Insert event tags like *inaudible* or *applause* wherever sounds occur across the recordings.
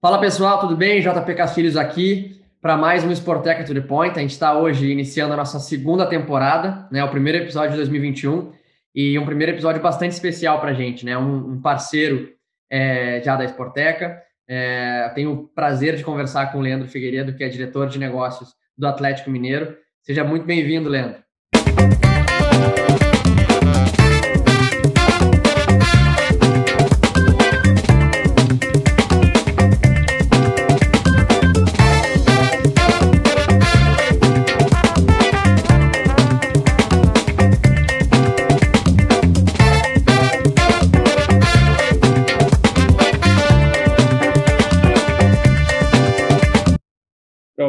Fala pessoal, tudo bem? JP Castilhos aqui para mais um Sporteca to the Point. A gente está hoje iniciando a nossa segunda temporada, né? O primeiro episódio de 2021 e um primeiro episódio bastante especial para a gente, né? Um, um parceiro é, já da Sporteca. É, tenho o prazer de conversar com o Leandro Figueiredo, que é diretor de negócios do Atlético Mineiro. Seja muito bem-vindo, Leandro.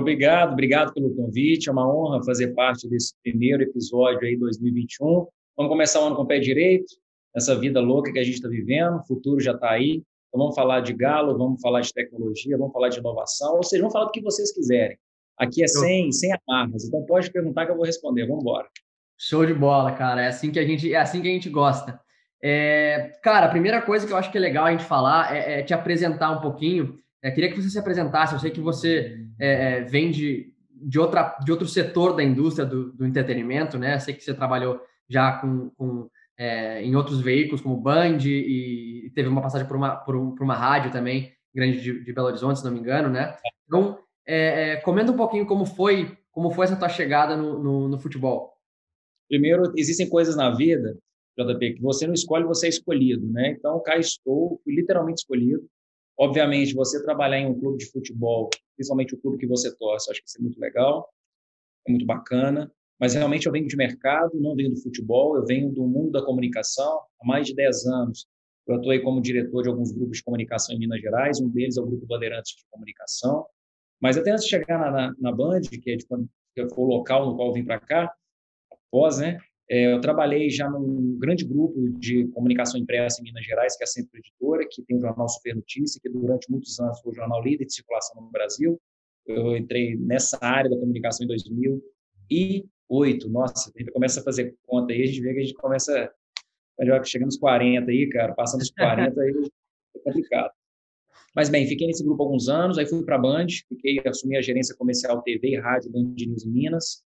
Obrigado, obrigado pelo convite. É uma honra fazer parte desse primeiro episódio aí 2021. Vamos começar o ano com o pé direito, essa vida louca que a gente está vivendo, o futuro já está aí. Então vamos falar de galo, vamos falar de tecnologia, vamos falar de inovação, ou seja, vamos falar do que vocês quiserem. Aqui é sem, sem amarras, então pode perguntar que eu vou responder. Vamos embora. Show de bola, cara. É assim que a gente, é assim que a gente gosta. É, cara, a primeira coisa que eu acho que é legal a gente falar é, é te apresentar um pouquinho é, queria que você se apresentasse. Eu sei que você é, é, vem de, de, outra, de outro setor da indústria do, do entretenimento, né? Sei que você trabalhou já com, com é, em outros veículos, como Band, e, e, teve uma passagem por uma, por, um, por uma rádio também, grande de, de, Belo Horizonte, se não me engano, né? Então, é, é, comenta um pouquinho como foi, como foi essa tua chegada no, no, no futebol. Primeiro, existem coisas na vida, JP, que você não escolhe, você é escolhido, né? Então, cá estou, fui literalmente escolhido Obviamente, você trabalhar em um clube de futebol, principalmente o clube que você torce, acho que isso é muito legal, é muito bacana. Mas realmente eu venho de mercado, não venho do futebol, eu venho do mundo da comunicação. Há mais de 10 anos eu atuei como diretor de alguns grupos de comunicação em Minas Gerais, um deles é o Grupo Bandeirantes de Comunicação. Mas até antes de chegar na, na, na Band, que, é de, que foi o local no qual eu vim para cá, após, né, eu trabalhei já num grande grupo de comunicação impressa em Minas Gerais, que é a Centro Editora, que tem o jornal Super Notícia, que durante muitos anos foi o jornal líder de circulação no Brasil. Eu entrei nessa área da comunicação em 2008. Nossa, a gente começa a fazer conta aí, a gente vê que a gente começa, chegando nos 40 aí, cara, passando os 40 aí, é complicado. Mas bem, fiquei nesse grupo alguns anos, aí fui para a Band, fiquei, assumi a gerência comercial TV e rádio Band News em Minas,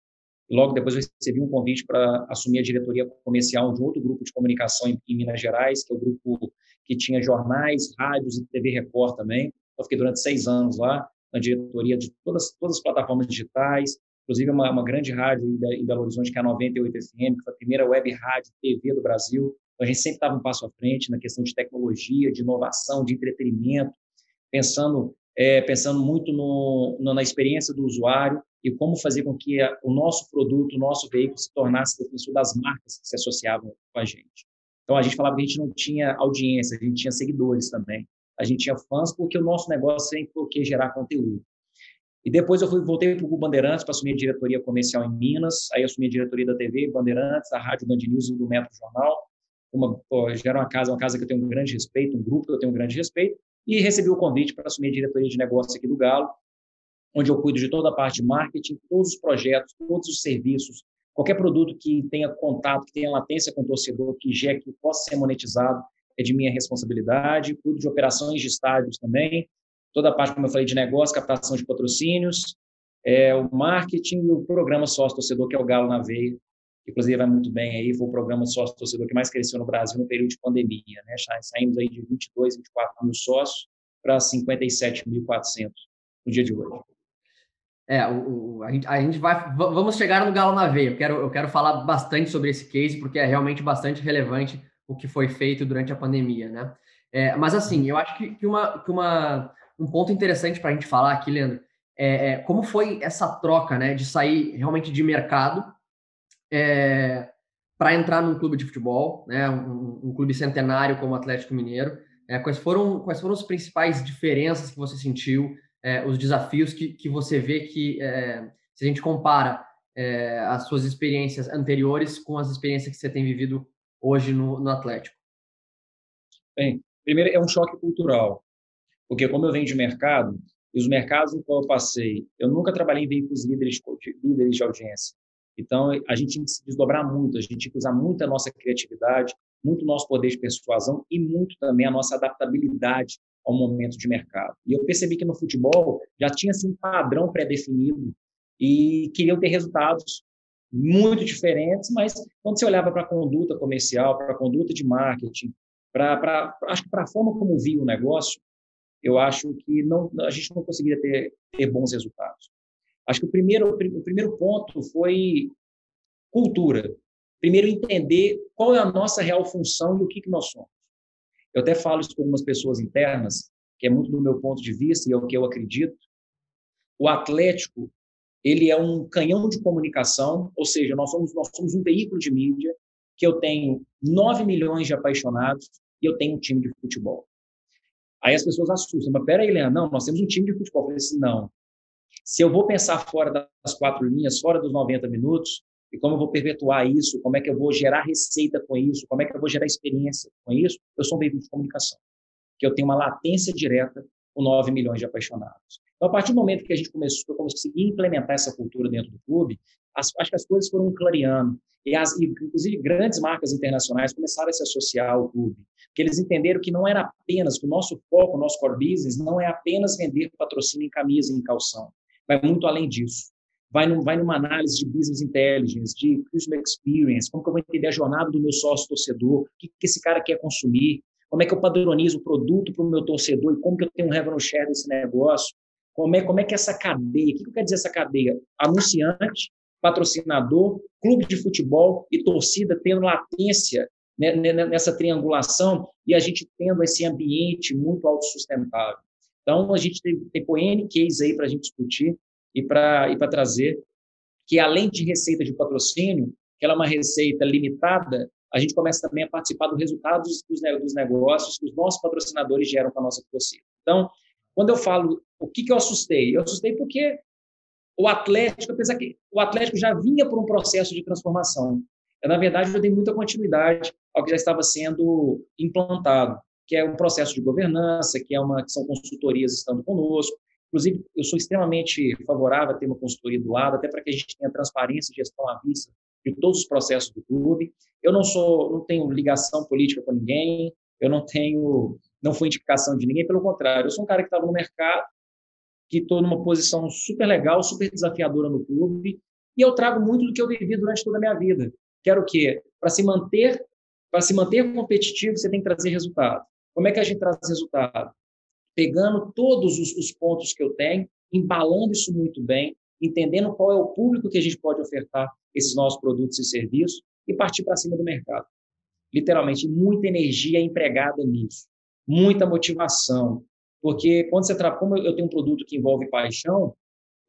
Logo depois eu recebi um convite para assumir a diretoria comercial de outro grupo de comunicação em, em, Minas Gerais, que é o grupo que tinha jornais, rádios e TV Record também. Eu fiquei durante seis anos lá na diretoria de todas, todas as plataformas digitais, inclusive uma, uma grande rádio em Belo Horizonte, que é a 98 FM, que foi a primeira web rádio TV do Brasil. Então, a gente sempre estava um passo à frente na questão de tecnologia, de inovação, de entretenimento, pensando, é, pensando muito no, no, na experiência do usuário e como fazer com que a, o nosso produto, o nosso veículo se tornasse defensor das marcas que se associavam com a gente. Então, a gente falava que a gente não tinha audiência, a gente tinha seguidores também. A gente tinha fãs porque o nosso negócio sempre foi o que gerar conteúdo. E depois eu fui, voltei para o Bandeirantes para assumir a diretoria comercial em Minas, aí assumi a diretoria da TV Bandeirantes, da Rádio Band News e do Metro Jornal. Uma, já era uma casa, uma casa que eu tenho um grande respeito, um grupo que eu tenho um grande respeito, e recebi o convite para assumir a diretoria de negócios aqui do Galo, onde eu cuido de toda a parte de marketing, todos os projetos, todos os serviços, qualquer produto que tenha contato, que tenha latência com o torcedor, que já que possa ser monetizado, é de minha responsabilidade. Cuido de operações de estádios também, toda a parte, como eu falei, de negócio, captação de patrocínios, é, o marketing e o programa sócio-torcedor, que é o Galo na Veia, que inclusive vai muito bem aí, foi o programa sócio-torcedor que mais cresceu no Brasil no período de pandemia, né? Saímos aí de 22, 24 mil sócios para 57.400 no dia de hoje. É, o, o, a, gente, a gente vai. Vamos chegar no Galo na veia. Eu quero, eu quero falar bastante sobre esse case, porque é realmente bastante relevante o que foi feito durante a pandemia, né? É, mas assim, eu acho que, que, uma, que uma, um ponto interessante para a gente falar aqui, Leandro, é, é, como foi essa troca, né, de sair realmente de mercado é, para entrar num clube de futebol, né, um, um, clube centenário como o Atlético Mineiro. É, quais foram quais foram as principais diferenças que você sentiu? É, os desafios que, que você vê que, é, se a gente compara é, as suas experiências anteriores com as experiências que você tem vivido hoje no, no Atlético? Bem, primeiro é um choque cultural, porque como eu venho de mercado, e os mercados no qual eu passei, eu nunca trabalhei em veículos líderes, líderes de audiência. Então, a gente tinha que se desdobrar muito, a gente tinha que usar muito a nossa criatividade, muito o nosso poder de persuasão e muito também a nossa adaptabilidade ao momento de mercado. E eu percebi que no futebol já tinha assim, um padrão pré-definido e queriam ter resultados muito diferentes, mas quando você olhava para a conduta comercial, para a conduta de marketing, para acho que para a forma como via o negócio, eu acho que não, a gente não conseguiria ter, ter bons resultados. Acho que o primeiro, o primeiro ponto foi cultura. Primeiro, entender qual é a nossa real função e o que, que nós somos. Eu até falo isso com algumas pessoas internas, que é muito do meu ponto de vista e é o que eu acredito. O Atlético, ele é um canhão de comunicação, ou seja, nós somos, nós somos um veículo de mídia que eu tenho 9 milhões de apaixonados e eu tenho um time de futebol. Aí as pessoas assustam, mas peraí, Leandro, não, nós temos um time de futebol. Eu falei assim, não. Se eu vou pensar fora das quatro linhas, fora dos 90 minutos, e como eu vou perpetuar isso, como é que eu vou gerar receita com isso, como é que eu vou gerar experiência com isso, eu sou um veículo de comunicação, que eu tenho uma latência direta com 9 milhões de apaixonados. Então, a partir do momento que a gente começou, eu consegui implementar essa cultura dentro do clube, as, acho que as coisas foram clareando. E, as, inclusive, grandes marcas internacionais começaram a se associar ao clube, porque eles entenderam que não era apenas, que o nosso foco, o nosso core business, não é apenas vender patrocínio em camisa, em calção. Vai muito além disso vai, num, vai numa análise de business intelligence, de customer experience, como que eu vou entender a jornada do meu sócio torcedor, o que, que esse cara quer consumir, como é que eu padronizo o produto para o meu torcedor e como que eu tenho um revenue share desse negócio, como é, como é que é essa cadeia, o que, que quer dizer essa cadeia? Anunciante, patrocinador, clube de futebol e torcida tendo latência né, nessa triangulação e a gente tendo esse ambiente muito autossustentável. Então, a gente tem, tem N case aí para a gente discutir, e para trazer que, além de receita de patrocínio, que ela é uma receita limitada, a gente começa também a participar do resultado dos, dos negócios que os nossos patrocinadores geram para a nossa torcida. Então, quando eu falo o que, que eu assustei, eu assustei porque o Atlético, apesar que o Atlético já vinha por um processo de transformação. Eu, na verdade, eu dei muita continuidade ao que já estava sendo implantado, que é um processo de governança, que é uma que são consultorias estando conosco, Inclusive, eu sou extremamente favorável a ter uma consultoria do lado, até para que a gente tenha transparência e gestão à vista de todos os processos do clube. Eu não sou, não tenho ligação política com ninguém, eu não tenho, não fui indicação de ninguém, pelo contrário, eu sou um cara que estava no mercado, que estou numa posição super legal, super desafiadora no clube, e eu trago muito do que eu vivi durante toda a minha vida. Quero o quê? Para se manter, para se manter competitivo, você tem que trazer resultado. Como é que a gente traz resultado? Pegando todos os, os pontos que eu tenho, embalando isso muito bem, entendendo qual é o público que a gente pode ofertar esses nossos produtos e serviços e partir para cima do mercado. Literalmente, muita energia empregada nisso, muita motivação, porque quando você trabalha, como eu tenho um produto que envolve paixão,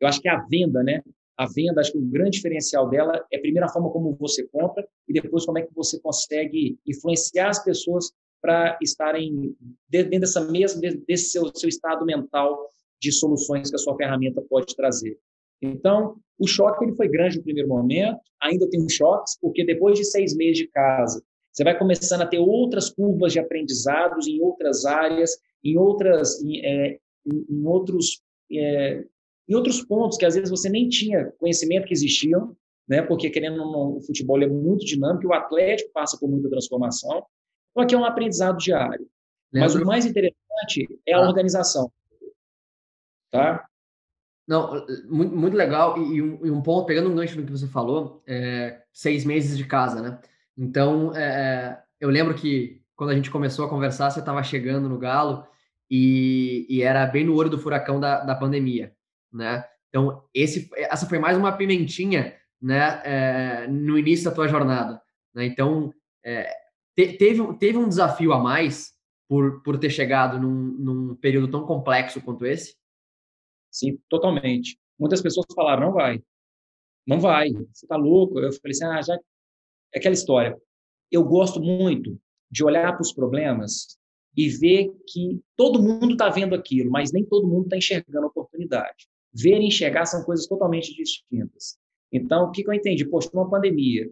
eu acho que a venda, né? A venda, acho que o grande diferencial dela é primeiro a forma como você compra e depois como é que você consegue influenciar as pessoas para estarem dentro dessa mesma desse seu, seu estado mental de soluções que a sua ferramenta pode trazer. Então, o choque ele foi grande no primeiro momento, ainda tem choques, porque depois de seis meses de casa, você vai começando a ter outras curvas de aprendizados em outras áreas, em outras, em, é, em outros, é, em outros pontos que às vezes você nem tinha conhecimento que existiam, né? Porque querendo ou não, o futebol é muito dinâmico, o Atlético passa por muita transformação. Então, aqui é um aprendizado diário. Mas o mais interessante é a ah. organização. Tá? Não, muito, muito legal. E, e, um, e, um, ponto, pegando um gancho no que você falou, é, seis meses de casa, né? Então, é, é eu lembro que quando a gente começou a conversar, você estava chegando no Galo e, e, era bem no olho do furacão da, da pandemia, né? Então, esse, essa foi mais uma pimentinha, né, é, no início da tua jornada. Né? Então, é, te, teve, teve um desafio a mais por, por ter chegado num, num período tão complexo quanto esse? Sim, totalmente. Muitas pessoas falaram, não vai. Não vai, você tá louco. Eu falei assim, ah, já... É aquela história. Eu gosto muito de olhar para os problemas e ver que todo mundo está vendo aquilo, mas nem todo mundo está enxergando a oportunidade. Ver e enxergar são coisas totalmente distintas. Então, o que, que eu entendi? Poxa, uma pandemia,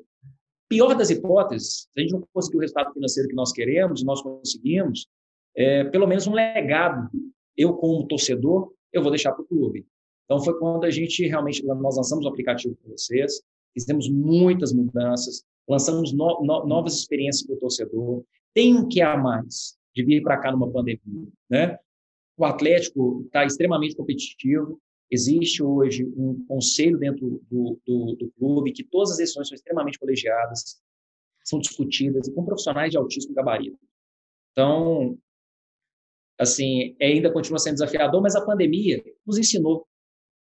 Pior das hipóteses, se a gente não conseguir o resultado financeiro que nós queremos, nós conseguimos, é, pelo menos um legado. Eu, como torcedor, eu vou deixar para o clube. Então, foi quando a gente realmente, nós lançamos o aplicativo para vocês, fizemos muitas mudanças, lançamos no, no, novas experiências para o torcedor. Tem um que a mais de vir para cá numa pandemia, né? o Atlético está extremamente competitivo. Existe hoje um conselho dentro do, do, do, clube que todas as decisões são extremamente colegiadas, são discutidas e com profissionais de altíssimo gabarito. Então, assim, ainda continua sendo desafiador, mas a pandemia nos ensinou.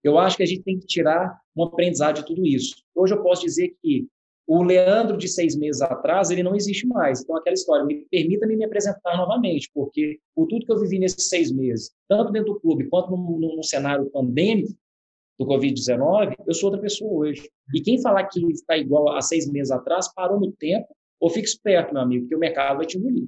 Eu acho que a gente tem que tirar um aprendizado de tudo isso. Hoje eu posso dizer que o Leandro de seis meses atrás, ele não existe mais. Então, aquela história, me permita-me me apresentar novamente, porque por tudo que eu vivi nesses seis meses, tanto dentro do clube quanto no, no, no cenário pandêmico do Covid-19, eu sou outra pessoa hoje. E quem falar que está igual a seis meses atrás, parou no tempo, ou fica esperto, meu amigo, porque o mercado vai te engolir.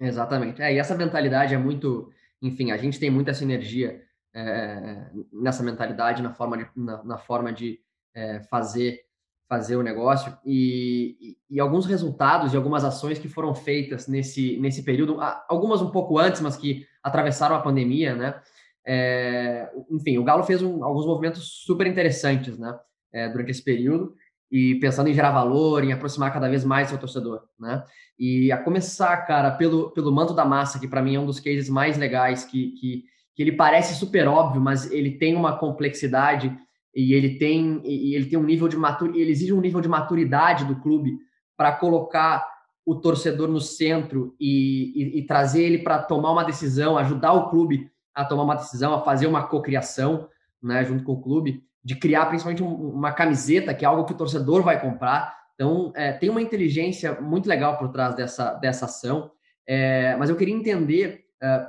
Exatamente. É, e essa mentalidade é muito. Enfim, a gente tem muita sinergia é, nessa mentalidade, na forma de, na, na forma de é, fazer fazer o negócio e, e, e, alguns resultados e algumas ações que foram feitas nesse, nesse período, algumas um pouco antes, mas que atravessaram a pandemia, né? É, enfim, o Galo fez um, alguns movimentos super interessantes, né? É, durante esse período e pensando em gerar valor, em aproximar cada vez mais seu torcedor, né? E a começar, cara, pelo, pelo manto da massa, que para mim é um dos cases mais legais, que, que, que ele parece super óbvio, mas ele tem uma complexidade e ele tem e ele tem um nível de matur, ele exige um nível de maturidade do clube para colocar o torcedor no centro e, e, e trazer ele para tomar uma decisão, ajudar o clube a tomar uma decisão, a fazer uma cocriação, né, junto com o clube, de criar principalmente um, uma camiseta que é algo que o torcedor vai comprar. Então é, tem uma inteligência muito legal por trás dessa dessa ação. É, mas eu queria entender, é,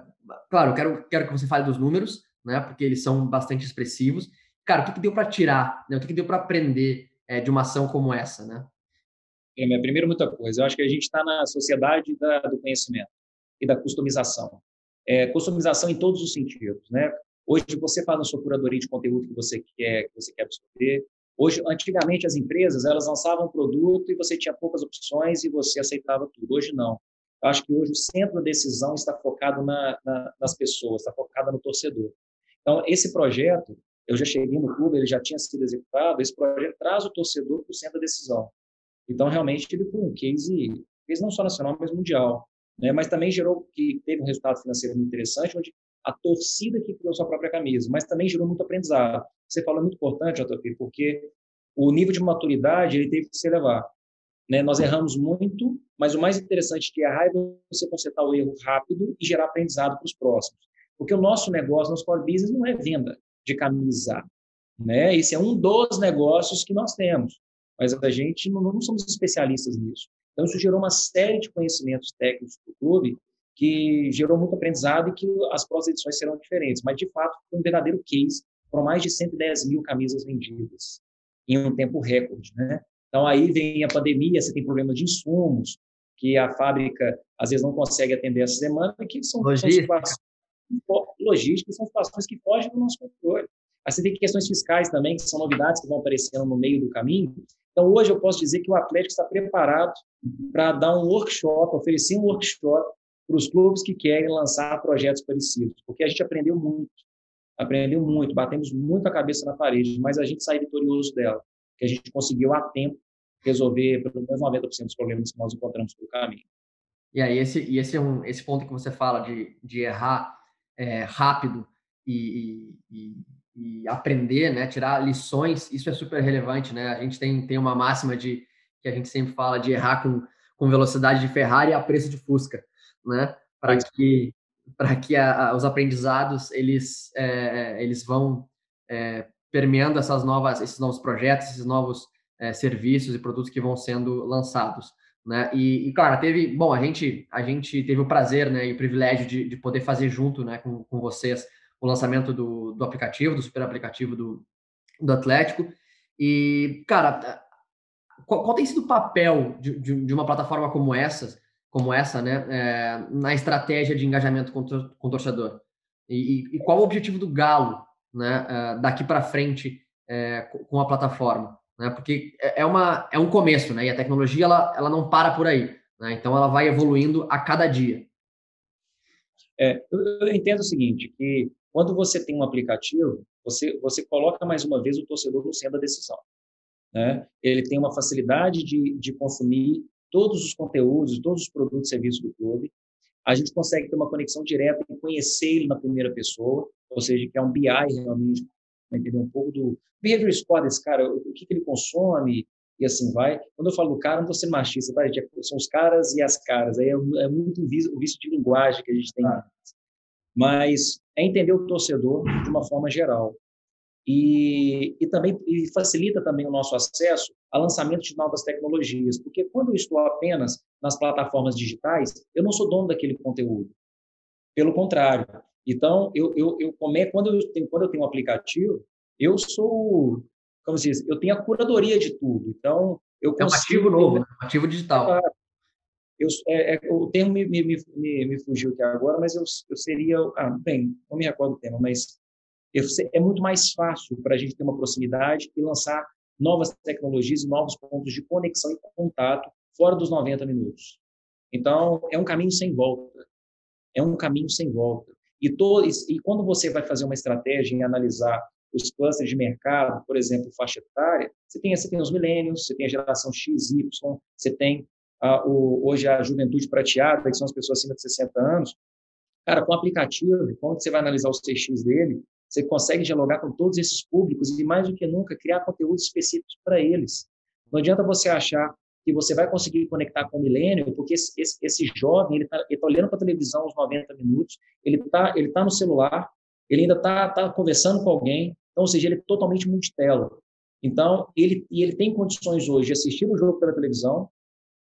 claro, eu quero quero que você fale dos números, né, porque eles são bastante expressivos cara, o que, que deu para tirar, né? o que, que deu para aprender é, de uma ação como essa, né? É, primeiro, muita coisa. Eu acho que a gente está na sociedade da, do conhecimento e da customização. É, customização em todos os sentidos, né? Hoje você faz a sua curadoria de conteúdo que você quer, que você quer absorver. Hoje, antigamente as empresas elas lançavam um produto e você tinha poucas opções e você aceitava tudo. Hoje não. Eu acho que hoje o centro da decisão está focado na, na, nas pessoas, está focado no torcedor. Então esse projeto eu já cheguei no clube, ele já tinha sido executado, esse projeto traz o torcedor para o centro da decisão. Então, realmente, ele foi um case, case não só nacional, mas mundial. Né? Mas também gerou, que teve um resultado financeiro muito interessante, onde a torcida que criou sua própria camisa, mas também gerou muito aprendizado. Você falou muito importante, JP, porque o nível de maturidade ele teve que se elevar. Né? Nós erramos muito, mas o mais interessante que errar é você consertar o erro rápido e gerar aprendizado para os próximos. Porque o nosso negócio, nosso core business, não é venda de camisa. Né? Esse é um dos negócios que nós temos, mas a gente não, não somos especialistas nisso. Então, isso gerou uma série de conhecimentos técnicos para o clube que gerou muito aprendizado e que as próximas edições serão diferentes. Mas, de fato, foi um verdadeiro case. Foram mais de 110 mil camisas vendidas em um tempo recorde. Né? Então, aí vem a pandemia, você tem problemas de insumos, que a fábrica, às vezes, não consegue atender essa demanda, que são, são situações logística, são situações que fogem do nosso controle. Aí você tem questões fiscais também, que são novidades que vão aparecendo no meio do caminho. Então, hoje eu posso dizer que o Atlético está preparado para dar um workshop, oferecer um workshop para os clubes que querem lançar projetos parecidos, porque a gente aprendeu muito, aprendeu muito, batemos muito a cabeça na parede, mas a gente sai vitorioso dela, que a gente conseguiu a tempo resolver pelo menos 90% dos problemas que nós encontramos pelo caminho. E aí esse, e esse é um esse ponto que você fala de, de errar é, rápido e, e, e, aprender, né, tirar lições, isso é super relevante, né? A gente tem, tem uma máxima de que a gente sempre fala de errar com, com velocidade de Ferrari a preço de Fusca, né? Para que para que a, a, os aprendizados eles é, eles vão é, permeando essas novas esses novos projetos, esses novos é, serviços e produtos que vão sendo lançados. Né? E, e, claro, teve, bom, a gente, a gente teve o prazer né, e o privilégio de, de poder fazer junto né, com, com vocês o lançamento do, do aplicativo, do super aplicativo do, do Atlético. E, cara, qual, qual tem sido o papel de, de, de, uma plataforma como essa, como essa né, é, na estratégia de engajamento com, com o torcedor? E, e, e, qual o objetivo do Galo né, é, daqui para frente é, com a plataforma? Né? Porque é, é uma é um começo, né? E a tecnologia ela, ela não para por aí, né? Então ela vai evoluindo a cada dia. É, eu entendo o seguinte, que quando você tem um aplicativo, você você coloca mais uma vez o torcedor no centro da decisão, né? Ele tem uma facilidade de, de consumir todos os conteúdos, todos os produtos e serviços do clube. a gente consegue ter uma conexão direta e conhecer ele na primeira pessoa, ou seja, que é um BI realmente, entender um pouco do behavior score desse cara, o que, que ele consome, e assim vai. Quando eu falo do cara, não estou sendo machista, tá? são os caras e as caras, aí é, é muito o vício, o vício de linguagem que a gente tem. Mas é entender o torcedor de uma forma geral. E, e também e facilita também o nosso acesso a lançamento de novas tecnologias, porque quando eu estou apenas nas plataformas digitais, eu não sou dono daquele conteúdo. Pelo contrário. Então, eu, eu, eu come, quando, eu tenho, quando eu tenho um aplicativo, eu sou, como se diz, eu tenho a curadoria de tudo. Então, eu consigo... É um ativo novo, né? um ativo digital. Eu, é, é, o termo me, me, me, me, fugiu aqui agora, mas eu, eu seria... Ah, bem, não me recordo o tema, mas é muito mais fácil para a gente ter uma proximidade e lançar novas tecnologias e novos pontos de conexão e contato fora dos 90 minutos. Então, é um caminho sem volta. É um caminho sem volta. E, todo, e quando você vai fazer uma estratégia em analisar os clusters de mercado, por exemplo, faixa etária, você tem, você tem os milênios, você tem a geração X, Y, você tem a, o, hoje a juventude prateada, que são as pessoas acima de 60 anos. Cara, com o aplicativo, quando você vai analisar o CX dele, você consegue dialogar com todos esses públicos e, mais do que nunca, criar conteúdos específicos para eles. Não adianta você achar que você vai conseguir conectar com o milênio, porque esse, esse, esse jovem, ele está tá olhando para a televisão aos 90 minutos, ele está ele tá no celular, ele ainda está tá conversando com alguém, então, ou seja, ele é totalmente multitela. Então, ele, e ele tem condições hoje de assistir o jogo pela televisão,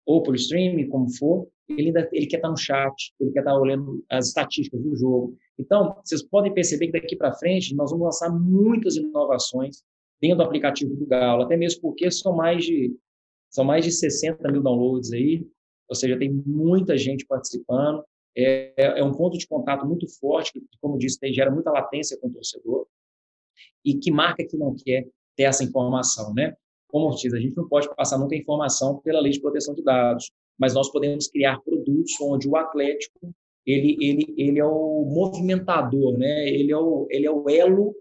ou pelo streaming, como for, ele, ainda, ele quer estar no chat, ele quer estar olhando as estatísticas do jogo. Então, vocês podem perceber que daqui para frente nós vamos lançar muitas inovações dentro do aplicativo do Galo, até mesmo porque são mais de, são mais de 60 mil downloads aí, ou seja, tem muita gente participando. É, é um ponto de contato muito forte, que, como disse, gera muita latência com o torcedor. E que marca que não quer ter essa informação, né? Como disse, a gente não pode passar muita informação pela lei de proteção de dados, mas nós podemos criar produtos onde o Atlético ele, ele, ele é o movimentador, né? ele, é o, ele é o elo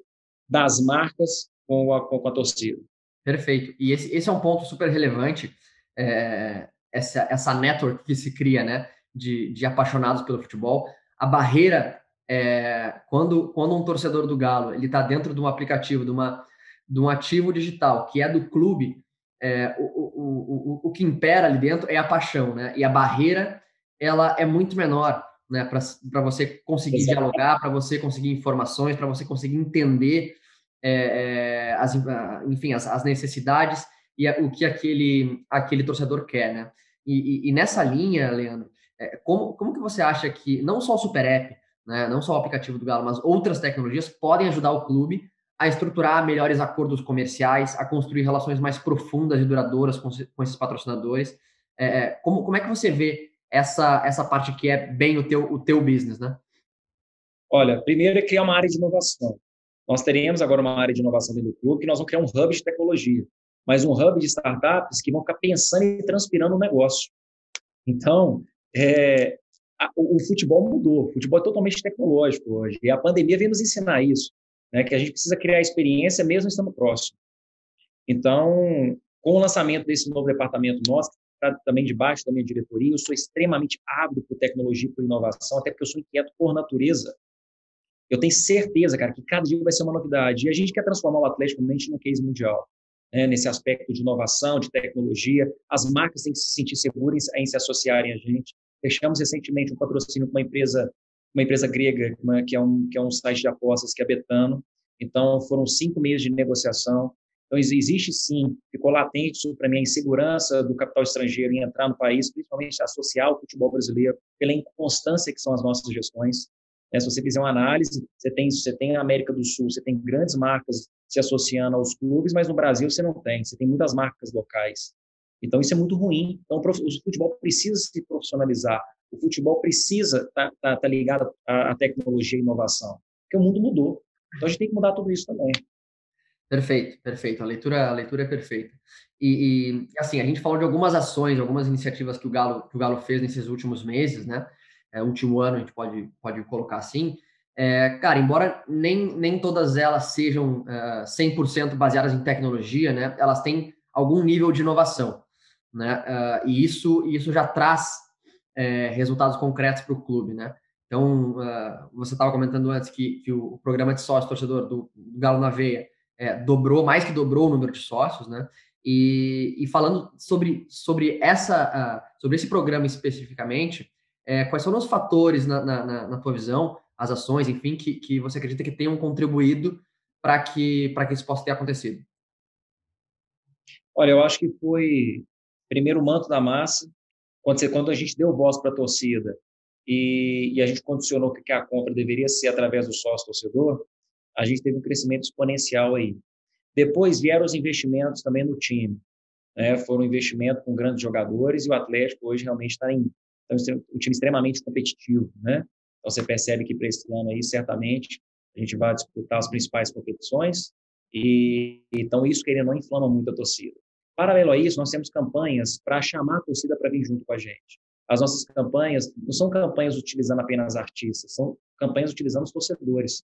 das marcas com a, com a torcida. Perfeito. E esse, esse é um ponto super relevante, é, essa, essa network que se cria né? de, de apaixonados pelo futebol. A barreira, é, quando, quando um torcedor do Galo ele está dentro de um aplicativo, de, uma, de um ativo digital que é do clube, é, o, o, o, o que impera ali dentro é a paixão, né? E a barreira ela é muito menor, né? Para você conseguir Exato. dialogar, para você conseguir informações, para você conseguir entender é, é, as, enfim, as, as necessidades e o que aquele, aquele torcedor quer, né? E, e, e nessa linha, Leandro, é, como, como que você acha que não só o Super App, né, não só o aplicativo do Galo, mas outras tecnologias podem ajudar o clube a estruturar melhores acordos comerciais, a construir relações mais profundas e duradouras com, com esses patrocinadores. É, é, como, como é que você vê essa, essa parte que é bem o teu, o teu business, né? Olha, primeiro é criar uma área de inovação. Nós teremos agora uma área de inovação dentro do clube que nós vamos criar um hub de tecnologia, mas um hub de startups que vão ficar pensando e transpirando o negócio. Então, é, a, o, o, futebol mudou, o futebol é totalmente tecnológico hoje, e a pandemia veio nos ensinar isso né, que a gente precisa criar experiência mesmo estando próximo. Então, com o lançamento desse novo departamento nosso, tá também debaixo da minha diretoria, eu sou extremamente ávido por tecnologia por inovação, até porque eu sou inquieto por natureza. Eu tenho certeza, cara, que cada dia vai ser uma novidade. E a gente quer transformar o Atlético mente num case mundial. Né, nesse aspecto de inovação, de tecnologia. As marcas têm que se sentir seguras em se associarem a gente. Fechamos recentemente um patrocínio com uma empresa uma empresa grega, que, é um, que é um site de apostas, que é Betano. Então, foram cinco meses de negociação. Então, existe sim, ficou latente para mim a insegurança do capital estrangeiro em entrar no país, principalmente associar o futebol brasileiro, pela inconstância que são as nossas gestões. É, se você fizer uma análise, você tem, você tem a América do Sul, você tem grandes marcas se associando aos clubes, mas no Brasil você não tem, você tem muitas marcas locais. Então, isso é muito ruim. Então, o futebol precisa se profissionalizar o futebol precisa estar tá, tá, tá ligado à, à tecnologia e inovação, porque o mundo mudou. Então a gente tem que mudar tudo isso também. Perfeito, perfeito. A leitura, a leitura é perfeita. E, e, assim, a gente falou de algumas ações, algumas iniciativas que o Galo, que o Galo fez nesses últimos meses, né? É, último ano, a gente pode, pode colocar assim. É, cara, embora nem, nem todas elas sejam é, 100% baseadas em tecnologia, né? Elas têm algum nível de inovação, né? Uh, e isso, isso já traz é, resultados concretos para o clube, né? Então, uh, você estava comentando antes que, que, o programa de sócio torcedor do, do Galo na Veia é, dobrou, mais que dobrou o número de sócios, né? E, e falando sobre, sobre, essa, sobre esse programa especificamente, é, quais são os fatores, na, na, na, tua visão, as ações, enfim, que, que você acredita que tenham contribuído para que, que isso possa ter acontecido? Olha, eu acho que foi primeiro o manto da massa, quando, você, quando a gente deu voz para a torcida e, e, a gente condicionou que a compra deveria ser através do sócio torcedor, a gente teve um crescimento exponencial aí. Depois vieram os investimentos também no time. Né? Foram um investimento com grandes jogadores e o Atlético hoje realmente está em tá um time extremamente competitivo. Né? Então você percebe que para esse ano aí, certamente, a gente vai disputar as principais competições e então isso, querendo não, inflama muito a torcida. Paralelo a isso, nós temos campanhas para chamar a torcida para vir junto com a gente. As nossas campanhas não são campanhas utilizando apenas artistas, são campanhas utilizando os torcedores,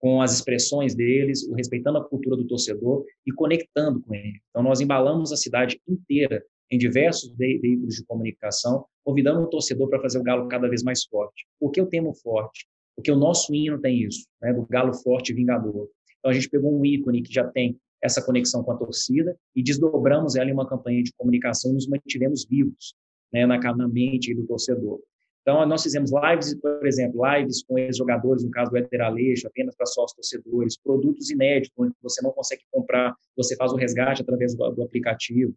com as expressões deles, respeitando a cultura do torcedor e conectando com ele. Então, nós embalamos a cidade inteira em diversos veículos de comunicação, convidando o torcedor para fazer o Galo cada vez mais forte. Por que o termo forte? Porque o nosso hino tem isso, né, do Galo forte e vingador. Então, a gente pegou um ícone que já tem essa conexão com a torcida e desdobramos ela em uma campanha de comunicação nos mantivemos vivos né, na, na mente do torcedor. Então, nós fizemos lives, por exemplo, lives com ex-jogadores, no caso do Éter Aleixo, apenas para sócios torcedores, produtos inéditos, onde você não consegue comprar, você faz o resgate através do, do aplicativo.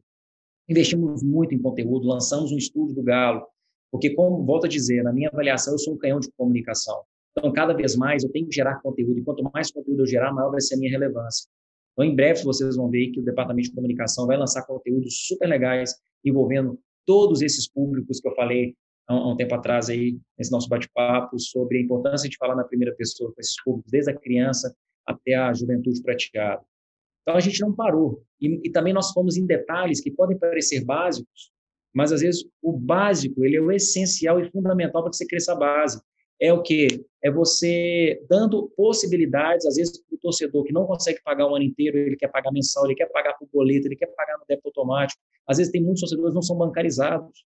Investimos muito em conteúdo, lançamos um estúdio do Galo, porque, como volto a dizer, na minha avaliação, eu sou um canhão de comunicação. Então, cada vez mais eu tenho que gerar conteúdo, e quanto mais conteúdo eu gerar, maior vai ser a minha relevância. Então, em breve, vocês vão ver que o Departamento de Comunicação vai lançar conteúdos super legais envolvendo todos esses públicos que eu falei há um, tempo atrás aí, nesse nosso bate-papo, sobre a importância de falar na primeira pessoa com esses públicos, desde a criança até a juventude praticada. Então, a gente não parou. E, e também nós fomos em detalhes que podem parecer básicos, mas, às vezes, o básico, ele é o essencial e fundamental para que você cresça a base é o que? É você dando possibilidades, às vezes, para o torcedor que não consegue pagar o ano inteiro, ele quer pagar mensal, ele quer pagar por boleto, ele quer pagar no débito automático. Às vezes, tem muitos torcedores que não são bancarizados.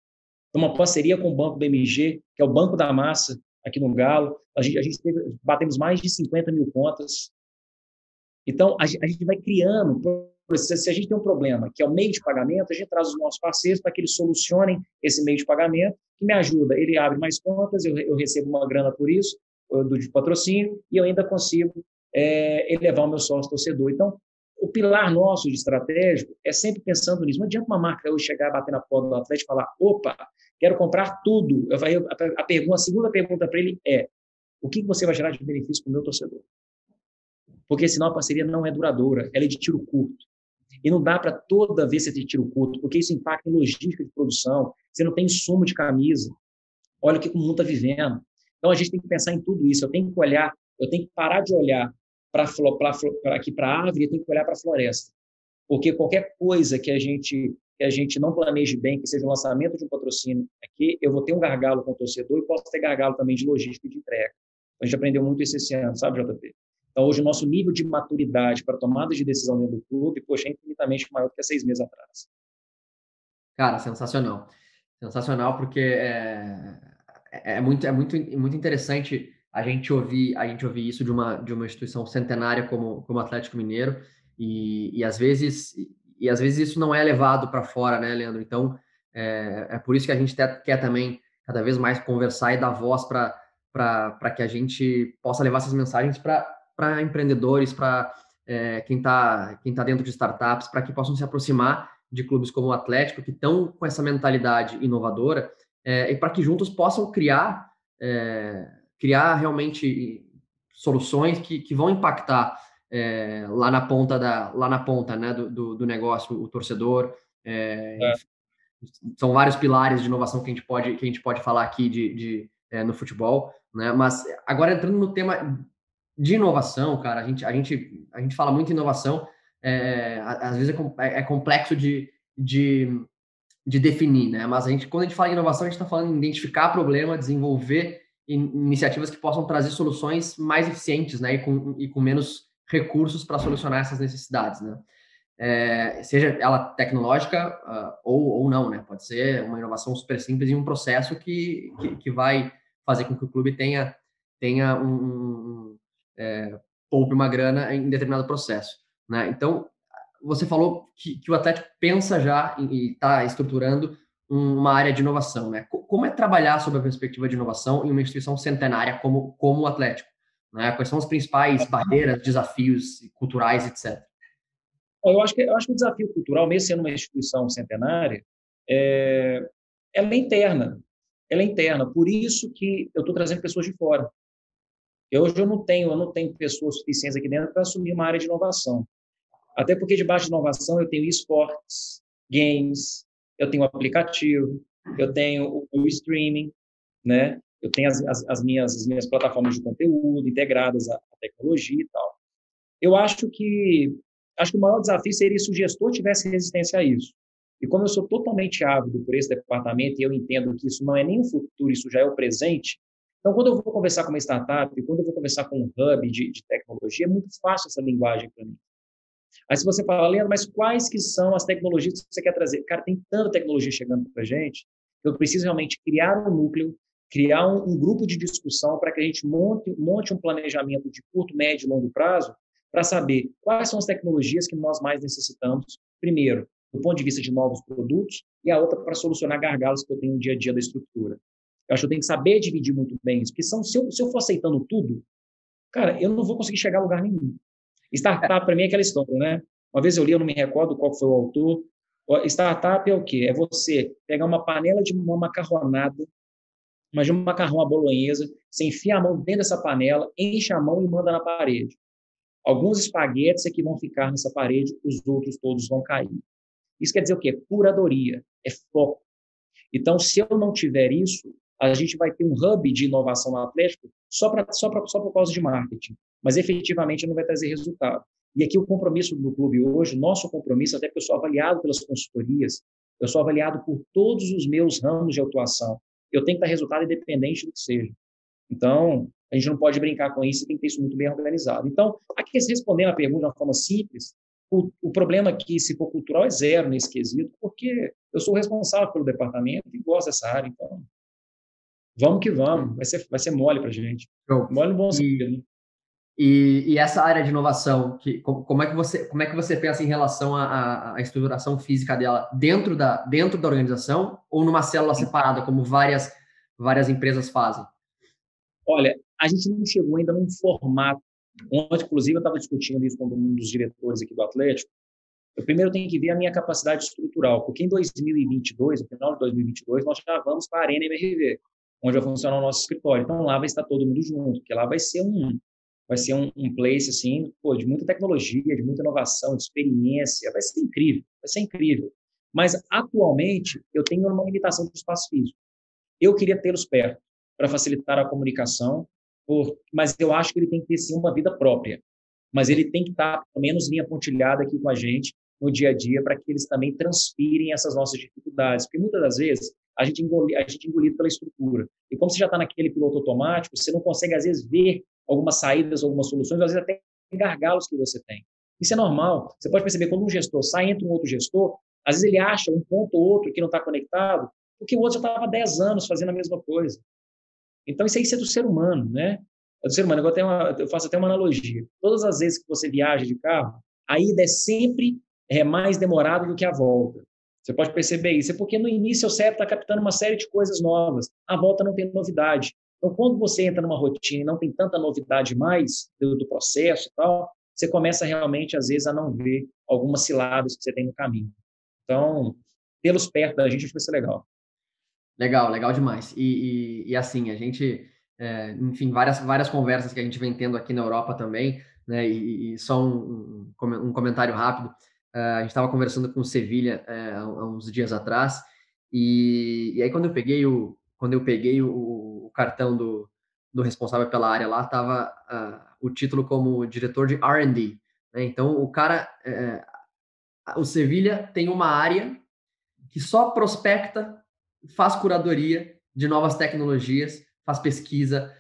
Então, uma parceria com o Banco BMG, que é o Banco da Massa, aqui no Galo, a gente, a gente teve, batemos mais de 50 mil contas. Então, a, gente vai criando se a gente tem um problema que é o meio de pagamento, a gente traz os nossos parceiros para que eles solucionem esse meio de pagamento, que me ajuda. Ele abre mais contas, eu, eu recebo uma grana por isso, do de patrocínio, e eu ainda consigo é, elevar o meu sócio torcedor. Então, o pilar nosso de estratégico é sempre pensando nisso. Não adianta uma marca hoje chegar, bater na porta do atleta e falar: opa, quero comprar tudo. Eu, a, pergunta, a segunda pergunta para ele é: o que você vai gerar de benefício para o meu torcedor? Porque senão a parceria não é duradoura, ela é de tiro curto. E não dá para toda vez você ter tiro curto, porque isso impacta em logística de produção. Você não tem insumo de camisa. Olha o que o mundo está vivendo. Então a gente tem que pensar em tudo isso. Eu tenho que olhar, eu tenho que parar de olhar para aqui para a árvore, eu tenho que olhar para a floresta. Porque qualquer coisa que a gente que a gente não planeje bem, que seja o lançamento de um patrocínio aqui, eu vou ter um gargalo com o torcedor e posso ter gargalo também de logística e de entrega. A gente aprendeu muito isso esse ano, sabe, JP? Então, hoje, o nosso nível de maturidade para tomada de decisão dentro do clube, poxa, é infinitamente maior do que há seis meses atrás. Cara, sensacional. Sensacional, porque é, é, é, muito, é muito, muito interessante a gente ouvir a gente ouvir isso de uma, de uma instituição centenária como, como Atlético Mineiro e, e às vezes e às vezes isso não é levado para fora, né, Leandro? Então é, é por isso que a gente quer também cada vez mais conversar e dar voz para que a gente possa levar essas mensagens para para empreendedores, para é, quem está quem tá dentro de startups, para que possam se aproximar de clubes como o Atlético, que estão com essa mentalidade inovadora, é, e para que juntos possam criar, é, criar realmente soluções que, que vão impactar é, lá na ponta da lá na ponta né, do, do, do negócio, o torcedor. É, é. São vários pilares de inovação que a gente pode, que a gente pode falar aqui de, de é, no futebol, né? Mas agora entrando no tema de inovação, cara, a gente, a gente, a gente fala muito inovação, é, às vezes é, é, é complexo de, de, de, definir, né? Mas a gente, quando a gente fala em inovação, a gente está falando em identificar problema, desenvolver iniciativas que possam trazer soluções mais eficientes, né? E com, e com menos recursos para solucionar essas necessidades, né? é, seja ela tecnológica uh, ou, ou não, né? Pode ser uma inovação super simples e um processo que, que, que vai fazer com que o clube tenha, tenha um é, poupe uma grana em determinado processo, né? Então, você falou que, que o Atlético pensa já e está estruturando uma área de inovação, né? Como é trabalhar sob a perspectiva de inovação em uma instituição centenária como, como o Atlético? Né? Quais são as principais barreiras, desafios culturais, etc.? Eu acho que, eu acho que o desafio cultural, mesmo sendo uma instituição centenária, é, ela é interna. Ela é interna. Por isso que eu estou trazendo pessoas de fora. Hoje eu não tenho, eu não tenho pessoas suficientes aqui dentro para assumir uma área de inovação. Até porque debaixo de inovação eu tenho esportes, games, eu tenho aplicativo, eu tenho o, streaming, né? Eu tenho as, as, as, minhas, as minhas plataformas de conteúdo integradas à, à tecnologia e tal. Eu acho que Acho que o maior desafio seria se o gestor tivesse resistência a isso. E como eu sou totalmente ávido por esse departamento e eu entendo que isso não é nem o futuro, isso já é o presente, então quando eu vou conversar com uma startup, quando eu vou conversar com um hub de, de tecnologia, é muito fácil essa linguagem para mim. Aí se você fala, Leandro, mas quais que são as tecnologias que você quer trazer? Cara, tem tanta tecnologia chegando para a gente, eu preciso realmente criar um núcleo, criar um, um grupo de discussão para que a gente monte, monte um planejamento de curto, médio e longo prazo para saber quais são as tecnologias que nós mais necessitamos, primeiro, do ponto de vista de novos produtos, e a outra para solucionar gargalos que eu tenho no dia a dia da estrutura. Eu acho que eu tenho que saber dividir muito bem isso, porque são, se, eu, se eu for aceitando tudo, cara, eu não vou conseguir chegar a lugar nenhum. Startup, para mim, é aquela história, né? Uma vez eu li, eu não me recordo qual foi o autor. Startup é o quê? É você pegar uma panela de uma macarronada, imagina uma macarrão à bolonhesa, você enfia a mão dentro dessa panela, enche a mão e manda na parede. Alguns espaguetes é que vão ficar nessa parede, os outros todos vão cair. Isso quer dizer o quê? Curadoria, é foco. Então, se eu não tiver isso, a gente vai ter um hub de inovação no Atlético só, pra, só, pra, só por causa de marketing, mas efetivamente não vai trazer resultado. E aqui o compromisso do clube hoje, nosso compromisso, até porque eu sou avaliado pelas consultorias, eu sou avaliado por todos os meus ramos de atuação. Eu tenho que dar resultado independente do que seja. Então, a gente não pode brincar com isso tem que ter isso muito bem organizado. Então, aqui respondendo a pergunta de uma forma simples, o, o problema aqui, se for cultural, é zero nesse quesito, porque eu sou responsável pelo departamento e gosto dessa área. Então, vamos que vamos. Vai ser, vai ser mole para a gente. Mole no bom sentido. Né? E, e, essa área de inovação, que, como, é que você, como é que você pensa em relação à, à estruturação física dela dentro da, dentro da organização ou numa célula separada, como várias, várias empresas fazem? Olha, a gente não chegou ainda num formato. Ontem, inclusive, eu estava discutindo isso com um dos diretores aqui do Atlético. Eu primeiro tenho que ver a minha capacidade estrutural, porque em 2022, no final de 2022, nós já vamos para a Arena MRV, onde vai funcionar o nosso escritório. Então, lá vai estar todo mundo junto, porque lá vai ser um, vai ser um, um place assim, pô, de muita tecnologia, de muita inovação, de experiência, vai ser incrível, vai ser incrível. Mas atualmente eu tenho uma limitação de espaço físico. Eu queria tê-los perto para facilitar a comunicação, por, mas eu acho que ele tem que ter sim uma vida própria. Mas ele tem que estar, pelo menos, linha pontilhada aqui com a gente no dia a dia, para que eles também transpirem essas nossas dificuldades. Porque muitas das vezes a gente, engoli, a gente é engolido pela estrutura. E como você já está naquele piloto automático, você não consegue, às vezes, ver algumas saídas, algumas soluções, às vezes até gargalos que você tem. Isso é normal. Você pode perceber quando um gestor sai, entra um outro gestor, às vezes ele acha um ponto ou outro que não está conectado, porque o outro já estava há 10 anos fazendo a mesma coisa. Então, isso aí é do ser humano, né? É do ser humano. Eu, uma, eu faço até uma analogia. Todas as vezes que você viaja de carro, a ida é sempre é, mais demorada do que a volta. Você pode perceber isso. É porque no início o cérebro está captando uma série de coisas novas. A volta não tem novidade. Então, quando você entra numa rotina e não tem tanta novidade mais do, do processo e tal, você começa realmente, às vezes, a não ver algumas ciladas que você tem no caminho. Então, tê-los perto da gente, acho que vai ser legal. Legal, legal demais. E, e, e assim, a gente, é, enfim, várias, várias conversas que a gente vem tendo aqui na Europa também, né? E, e só um, um, comentário rápido. Uh, a gente estava conversando com o Sevilha é, há uns dias atrás, e, e, aí quando eu peguei o, quando eu peguei o, o cartão do, do responsável pela área lá, estava uh, o título como diretor de R&D. Né? Então, o cara, é, o Sevilha tem uma área que só prospecta faz curadoria de novas tecnologias, faz pesquisa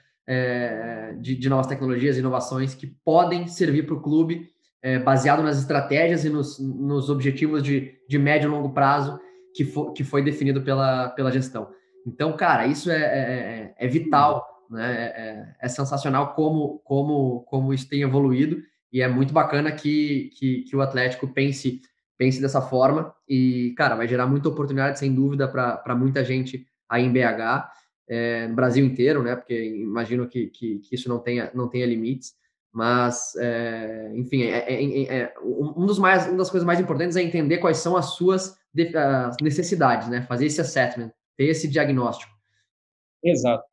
de, de, novas tecnologias inovações que podem servir para o clube é, baseado nas estratégias e nos, nos objetivos de, de médio e longo prazo que, for, que foi definido pela, pela gestão. Então, cara, isso é, é, é, é vital, né? É, é, é, sensacional como, como, como isso tem evoluído e é muito bacana que, que, que o Atlético pense, pense dessa forma e, cara, vai gerar muita oportunidade, sem dúvida, para muita gente aí em BH, é, no Brasil inteiro, né? Porque imagino que, que, que, isso não tenha, não tenha limites. Mas, é, enfim, é, é, é, é um dos mais, uma das coisas mais importantes é entender quais são as suas necessidades, né? Fazer esse assessment, ter esse diagnóstico. Exato.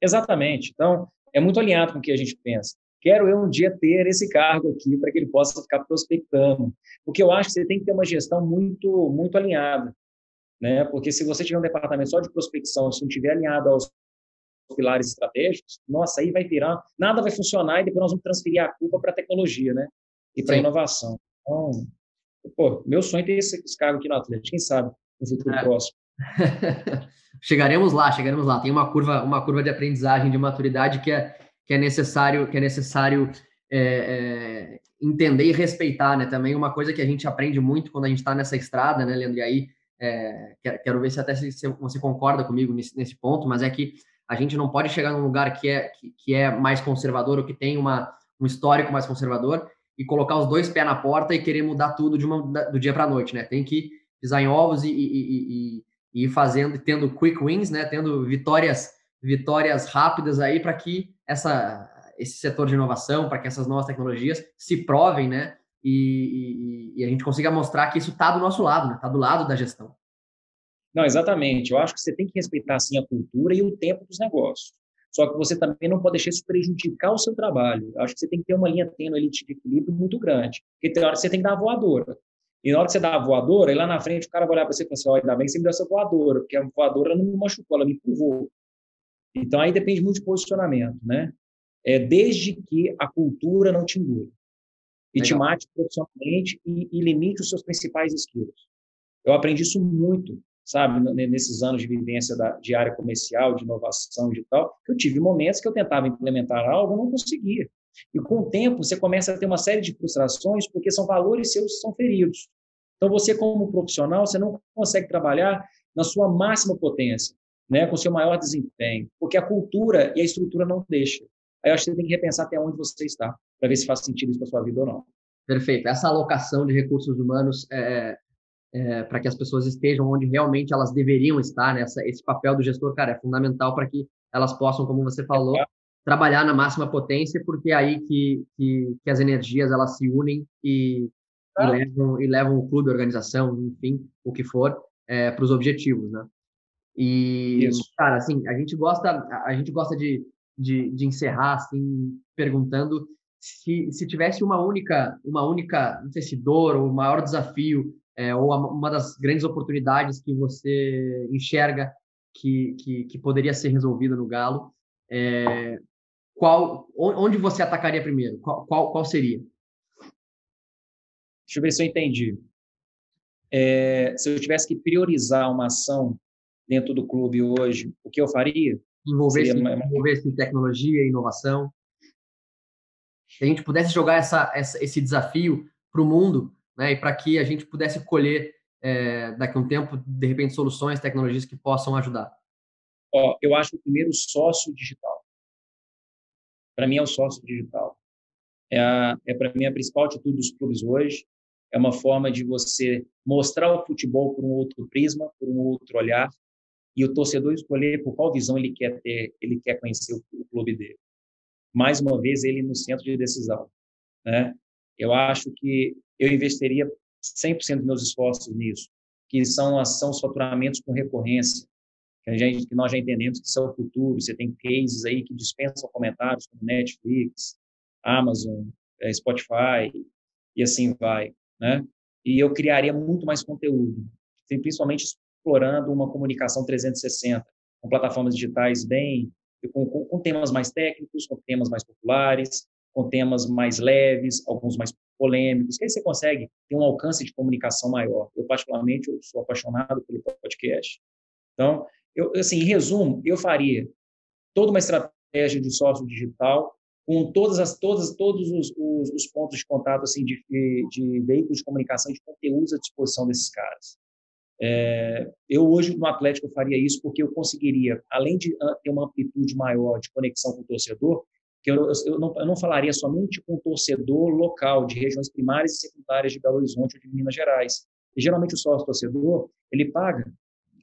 Exatamente. Então, é muito alinhado com o que a gente pensa. Quero eu um dia ter esse cargo aqui para que ele possa ficar prospectando. Porque eu acho que você tem que ter uma gestão muito, muito alinhada. Né? Porque se você tiver um departamento só de prospecção, se não estiver alinhado aos pilares estratégicos, nossa, aí vai virar, nada vai funcionar e depois nós vamos transferir a culpa para a tecnologia, né? E para a inovação. Então, pô, meu sonho é ter esse, esse cargo aqui no Atlético, quem sabe, no futuro é. próximo. *laughs* chegaremos lá, chegaremos lá. Tem uma curva, uma curva de aprendizagem, de maturidade que é, que é necessário, que é necessário é, é, entender e respeitar, né? Também uma coisa que a gente aprende muito quando a gente está nessa estrada, né, Leandro? E aí, é, quero ver se até se, se você concorda comigo nesse, nesse ponto, mas é que a gente não pode chegar num lugar que é, que, que é mais conservador ou que tem uma, um histórico mais conservador e colocar os dois pés na porta e querer mudar tudo de uma, do dia para a noite, né? Tem que pisar em ovos e, e, e, e ir fazendo, tendo quick wins, né? Tendo vitórias, vitórias rápidas aí para que essa, esse setor de inovação, para que essas novas tecnologias se provem, né? E, e, a gente consiga mostrar que isso está do nosso lado, né? Está do lado da gestão. Não, exatamente. Eu acho que você tem que respeitar, sim, a cultura e o tempo dos negócios. Só que você também não pode deixar isso prejudicar o seu trabalho. Eu acho que você tem que ter uma linha tênue ali de equilíbrio muito grande. Porque tem hora que você tem que dar a voadora. E na hora que você dá a voadora, e lá na frente o cara vai olhar para você e falar assim, ó, ainda bem que você me deu essa voadora, porque a voadora não me machucou, ela me empurrou. Então aí depende muito de posicionamento, né? É, desde que a cultura não te engula. E Legal. te mate profissionalmente e, e limite os seus principais skills. Eu aprendi isso muito sabe, nesses anos de vivência da, de área comercial, de inovação digital, que eu tive momentos que eu tentava implementar algo e não conseguia. E com o tempo, você começa a ter uma série de frustrações, porque são valores seus que são feridos. Então, você, como profissional, você não consegue trabalhar na sua máxima potência, né, com seu maior desempenho, porque a cultura e a estrutura não deixam. Aí eu acho que você tem que repensar até onde você está, para ver se faz sentido isso para sua vida ou não. Perfeito. Essa alocação de recursos humanos é, é, para que as pessoas estejam onde realmente elas deveriam estar. Né? Essa, esse papel do gestor, cara, é fundamental para que elas possam, como você falou, trabalhar na máxima potência, porque é aí que, que, que as energias elas se unem e, e, levam, e levam o clube, a organização, enfim, o que for, é, para os objetivos, né? E, Isso. cara, assim, a gente gosta, a gente gosta de, de, de encerrar, assim, perguntando se, se tivesse uma única, uma única, não sei se dor ou maior desafio é, ou uma das grandes oportunidades que você enxerga que, que, que poderia ser resolvida no Galo, é, qual, onde você atacaria primeiro? Qual, qual, qual, seria? Deixa eu ver se eu entendi. É, se eu tivesse que priorizar uma ação dentro do clube hoje, o que eu faria? Envolver-se envolver em tecnologia e inovação. Se a gente pudesse jogar essa, essa esse desafio para o mundo, né, e para que a gente pudesse colher é, daqui a um tempo, de repente, soluções, tecnologias que possam ajudar? Ó, eu acho o primeiro sócio digital. Para mim é o sócio digital. É, é para mim a principal atitude dos clubes hoje. É uma forma de você mostrar o futebol por um outro prisma, por um outro olhar, e o torcedor escolher por qual visão ele quer ter, ele quer conhecer o, o clube dele. Mais uma vez ele no centro de decisão, né? Eu acho que eu investiria 100% dos meus esforços nisso, que são, são os faturamentos com recorrência, que, gente, que, nós já entendemos que são o futuro. Você tem cases aí que dispensam comentários, como Netflix, Amazon, eh, Spotify, e assim vai, né? E eu criaria muito mais conteúdo, principalmente explorando uma comunicação 360, com plataformas digitais bem, com, com temas mais técnicos, com temas mais populares, com temas mais leves, alguns mais polêmicos, que aí você consegue ter um alcance de comunicação maior. Eu, particularmente, eu sou apaixonado pelo podcast. Então, eu, assim, em resumo, eu faria toda uma estratégia de sócio digital com todas as, todas, todos os, os, os pontos de contato assim, de, de, veículos de comunicação, de conteúdos à disposição desses caras. É, eu hoje no Atlético faria isso porque eu conseguiria, além de ah, ter uma amplitude maior de conexão com o torcedor, que eu, eu, não, eu não falaria somente com o torcedor local de regiões primárias e secundárias de Belo Horizonte ou de Minas Gerais. E, geralmente o sócio torcedor ele paga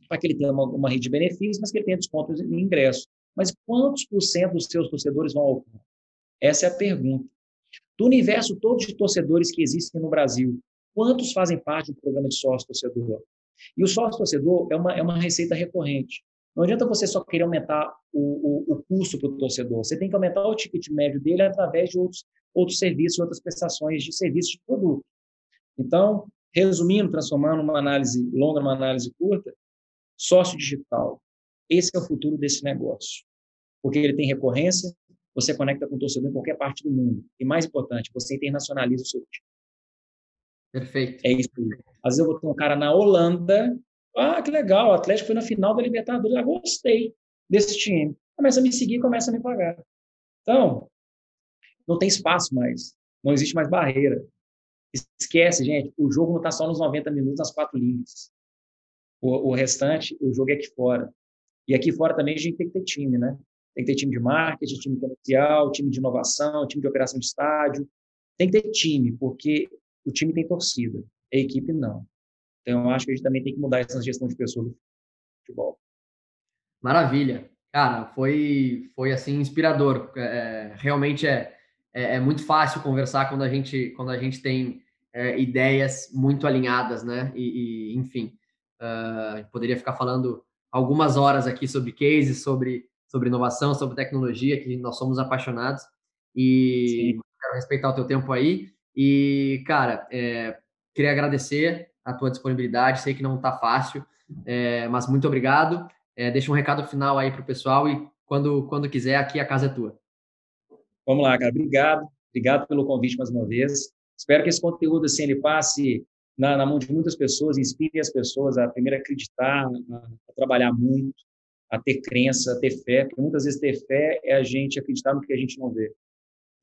para que ele tenha uma, uma rede de benefícios, mas que ele tenha descontos em ingresso. Mas quantos por cento dos seus torcedores vão ao campo? Essa é a pergunta. Do universo todo de torcedores que existem no Brasil, quantos fazem parte do programa de sócio-torcedor? E o sócio-torcedor é uma, é uma receita recorrente. Não adianta você só querer aumentar o, o, o custo para o torcedor. Você tem que aumentar o ticket médio dele através de outros, outros serviços, outras prestações de serviços de produto. Então, resumindo, transformando uma análise longa numa análise curta, sócio digital. Esse é o futuro desse negócio. Porque ele tem recorrência, você conecta com o torcedor em qualquer parte do mundo. E mais importante, você internacionaliza o seu time. Perfeito. É isso. Às vezes eu vou ter um cara na Holanda. Ah, que legal, o Atlético foi na final da Libertadores. Ah, gostei desse time. Começa a me seguir, começa a me pagar. Então, não tem espaço mais. Não existe mais barreira. Esquece, gente. O jogo não está só nos 90 minutos, nas quatro linhas. O, o restante, o jogo é aqui fora. E aqui fora também a gente tem que ter time, né? Tem que ter time de marketing, time comercial, time de inovação, time de operação de estádio. Tem que ter time, porque o time tem torcida, a equipe não. Então, eu acho que a gente também tem que mudar essa gestão de pessoas do futebol. Maravilha. Cara, foi, foi assim, inspirador. É, é, realmente é, é, é, muito fácil conversar quando a gente, quando a gente tem é, ideias muito alinhadas, né? E, e enfim, uh, poderia ficar falando algumas horas aqui sobre cases, sobre sobre inovação, sobre tecnologia, que nós somos apaixonados. E Sim. quero respeitar o teu tempo aí. E, cara, é, queria agradecer a tua disponibilidade. Sei que não está fácil, é, mas muito obrigado. É, deixa um recado final aí para o pessoal e quando, quando quiser, aqui a casa é tua. Vamos lá, cara. Obrigado. Obrigado pelo convite mais uma vez. Espero que esse conteúdo assim, ele passe na, na mão de muitas pessoas, inspire as pessoas a primeiro acreditar, a, a trabalhar muito, a ter crença, a ter fé, porque muitas vezes ter fé é a gente acreditar no que a gente não vê.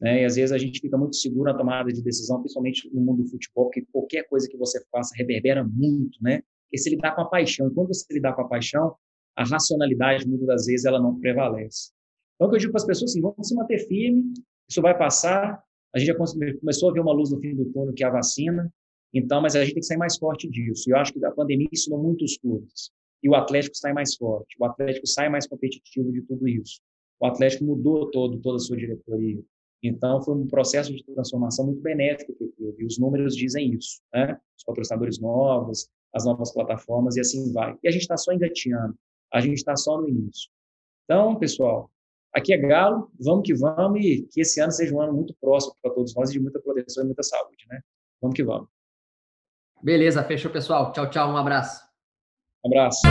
Né? E às vezes a gente fica muito seguro na tomada de decisão, principalmente no mundo do futebol, porque qualquer coisa que você faça reverbera muito, né? Porque se lidar com a paixão, e quando você lidar com a paixão, a racionalidade, muitas das vezes, ela não prevalece. Então, o que eu digo para as pessoas assim, vamos se manter firme, isso vai passar, a gente já começou a ver uma luz no fim do túnel, que é a vacina, então, mas a gente tem que sair mais forte disso. E eu acho que a pandemia ensinou muitos clubes e o Atlético sai mais forte, o Atlético sai mais competitivo de tudo isso. O Atlético mudou todo, toda a sua diretoria. Então, foi um processo de transformação muito benéfico que teve, e os números dizem isso, né? Os patrocinadores novos, as novas plataformas, e assim vai. E a gente está só engateando, a gente está só no início. Então, pessoal, aqui é Galo, vamos que vamos, e que esse ano seja um ano muito próximo para todos nós, e de muita proteção e muita saúde, né? Vamos que vamos. Beleza, fechou, pessoal. Tchau, tchau, um abraço. Um abraço.